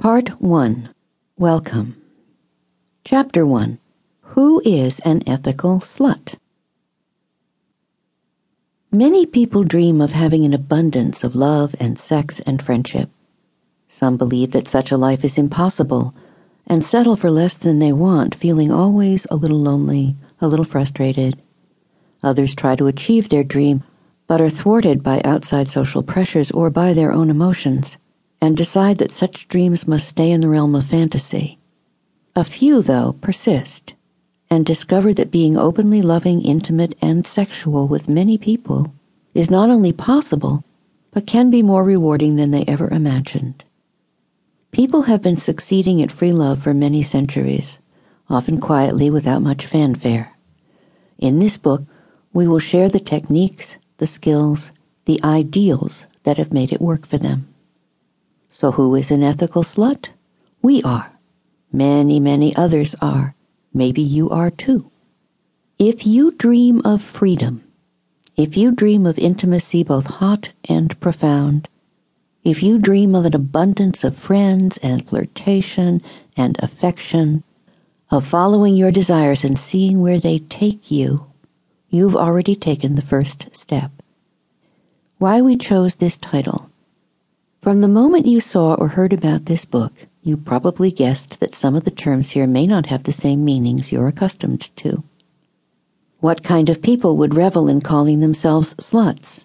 Part 1 Welcome. Chapter 1 Who is an ethical slut? Many people dream of having an abundance of love and sex and friendship. Some believe that such a life is impossible and settle for less than they want, feeling always a little lonely, a little frustrated. Others try to achieve their dream but are thwarted by outside social pressures or by their own emotions and decide that such dreams must stay in the realm of fantasy. A few, though, persist and discover that being openly loving, intimate, and sexual with many people is not only possible, but can be more rewarding than they ever imagined. People have been succeeding at free love for many centuries, often quietly without much fanfare. In this book, we will share the techniques, the skills, the ideals that have made it work for them. So, who is an ethical slut? We are. Many, many others are. Maybe you are too. If you dream of freedom, if you dream of intimacy both hot and profound, if you dream of an abundance of friends and flirtation and affection, of following your desires and seeing where they take you, you've already taken the first step. Why we chose this title from the moment you saw or heard about this book, you probably guessed that some of the terms here may not have the same meanings you're accustomed to. What kind of people would revel in calling themselves sluts?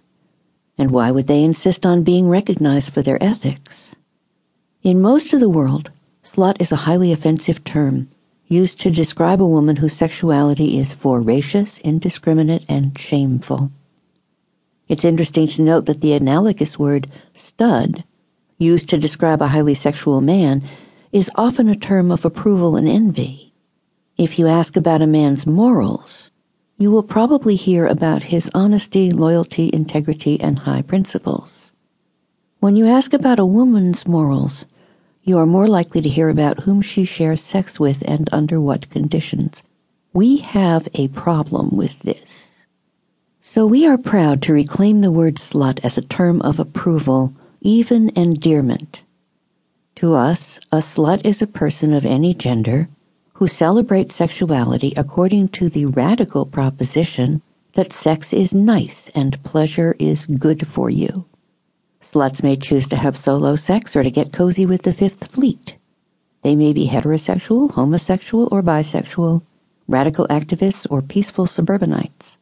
And why would they insist on being recognized for their ethics? In most of the world, slut is a highly offensive term used to describe a woman whose sexuality is voracious, indiscriminate, and shameful. It's interesting to note that the analogous word stud, used to describe a highly sexual man, is often a term of approval and envy. If you ask about a man's morals, you will probably hear about his honesty, loyalty, integrity, and high principles. When you ask about a woman's morals, you are more likely to hear about whom she shares sex with and under what conditions. We have a problem with this. So we are proud to reclaim the word slut as a term of approval, even endearment. To us, a slut is a person of any gender who celebrates sexuality according to the radical proposition that sex is nice and pleasure is good for you. Sluts may choose to have solo sex or to get cozy with the Fifth Fleet. They may be heterosexual, homosexual, or bisexual, radical activists, or peaceful suburbanites.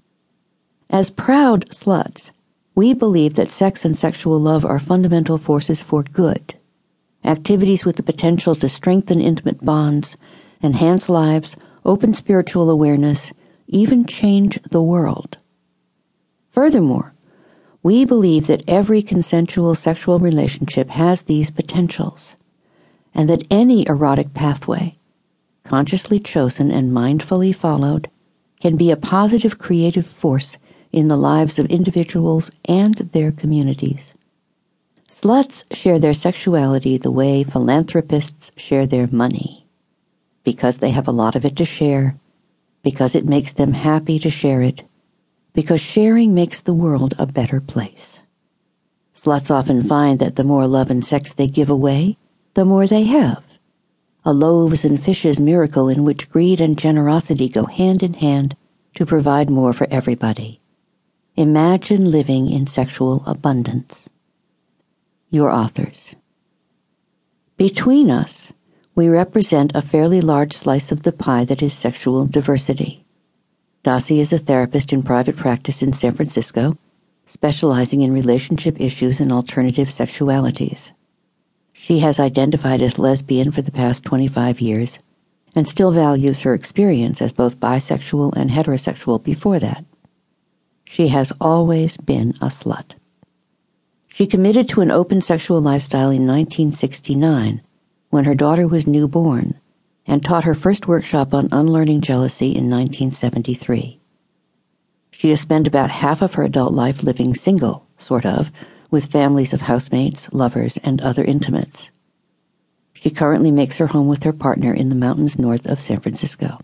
As proud sluts, we believe that sex and sexual love are fundamental forces for good, activities with the potential to strengthen intimate bonds, enhance lives, open spiritual awareness, even change the world. Furthermore, we believe that every consensual sexual relationship has these potentials, and that any erotic pathway, consciously chosen and mindfully followed, can be a positive creative force in the lives of individuals and their communities. Sluts share their sexuality the way philanthropists share their money. Because they have a lot of it to share, because it makes them happy to share it, because sharing makes the world a better place. Sluts often find that the more love and sex they give away, the more they have. A loaves and fishes miracle in which greed and generosity go hand in hand to provide more for everybody. Imagine living in sexual abundance. Your authors. Between us, we represent a fairly large slice of the pie that is sexual diversity. Dossie is a therapist in private practice in San Francisco, specializing in relationship issues and alternative sexualities. She has identified as lesbian for the past 25 years and still values her experience as both bisexual and heterosexual before that. She has always been a slut. She committed to an open sexual lifestyle in 1969 when her daughter was newborn and taught her first workshop on unlearning jealousy in 1973. She has spent about half of her adult life living single, sort of, with families of housemates, lovers, and other intimates. She currently makes her home with her partner in the mountains north of San Francisco.